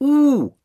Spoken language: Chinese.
呜